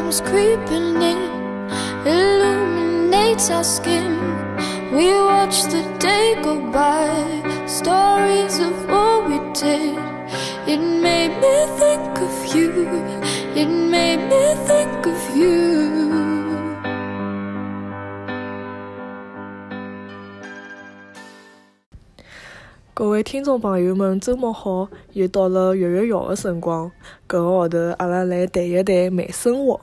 comes creeping in, illuminates our skin. We watch the day go by, stories of what we did. It made me think of you, it made me think of you. 各位听众朋友们，周末好！又到了月月摇的辰光，搿个号头阿拉来谈一谈慢生活。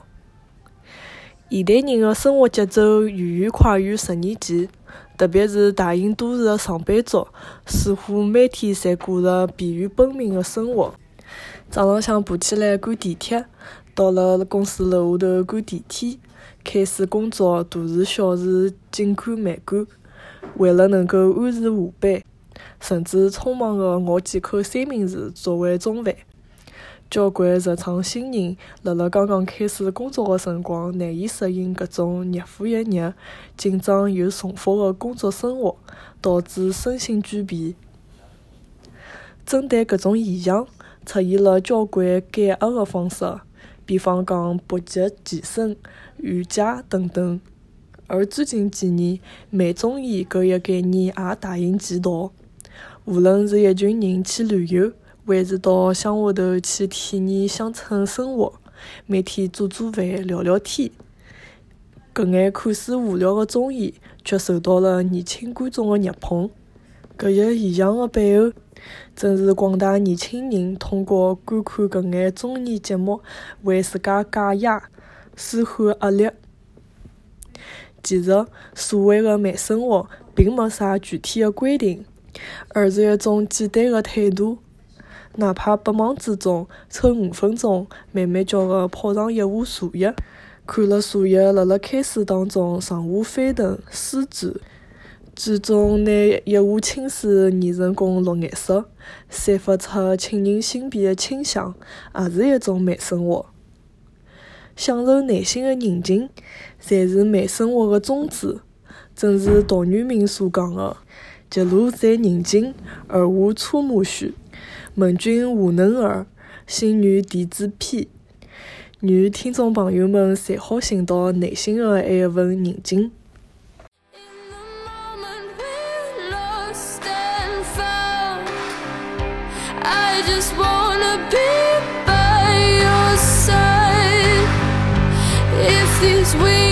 现代人的生活节奏远远快于十年前，特别是大型都市的上班族，似乎每天侪过着疲于奔命的生活。早浪向爬起来赶地铁，到了公司楼下头赶电梯，开始工作，大事小事紧赶慢赶，为了能够按时下班。甚至匆忙地咬几口三明治作为中饭。交关职场新人辣辣刚刚开始工作的辰光，难以适应搿种日复一日、紧张又重复的工作生活，导致身心俱疲。针对搿种现象，出现了交关减压的方式，比方讲搏击、健身、瑜伽等等。而最近几年，慢中医搿一概念也大行其道。无论是一群人去旅游，还是到乡下头去体验乡村生活，每天做做饭、聊聊天，搿眼看似无聊的综艺，却受到了年轻观众的热捧。搿一现象的背后，正是广大年轻人通过观看搿眼综艺节目，为自家解压、舒缓压力。其实，所谓的慢生活，并没啥具体的规定。而是一种简单的态度，哪怕百忙之中抽五分钟，慢慢叫个泡上一壶茶叶，看了茶叶辣辣开水当中上下翻腾舒展，最终拿一壶清水染成功绿颜色，散发出沁人心脾的清香，也是一种慢生活。享受内心的宁静，才是慢生活的宗旨。正是陶渊明所讲的。极路在宁静，而无车马喧。问君何能尔？心愿弟子偏。愿听众朋友们侪好寻到内心的那一份宁静。these wings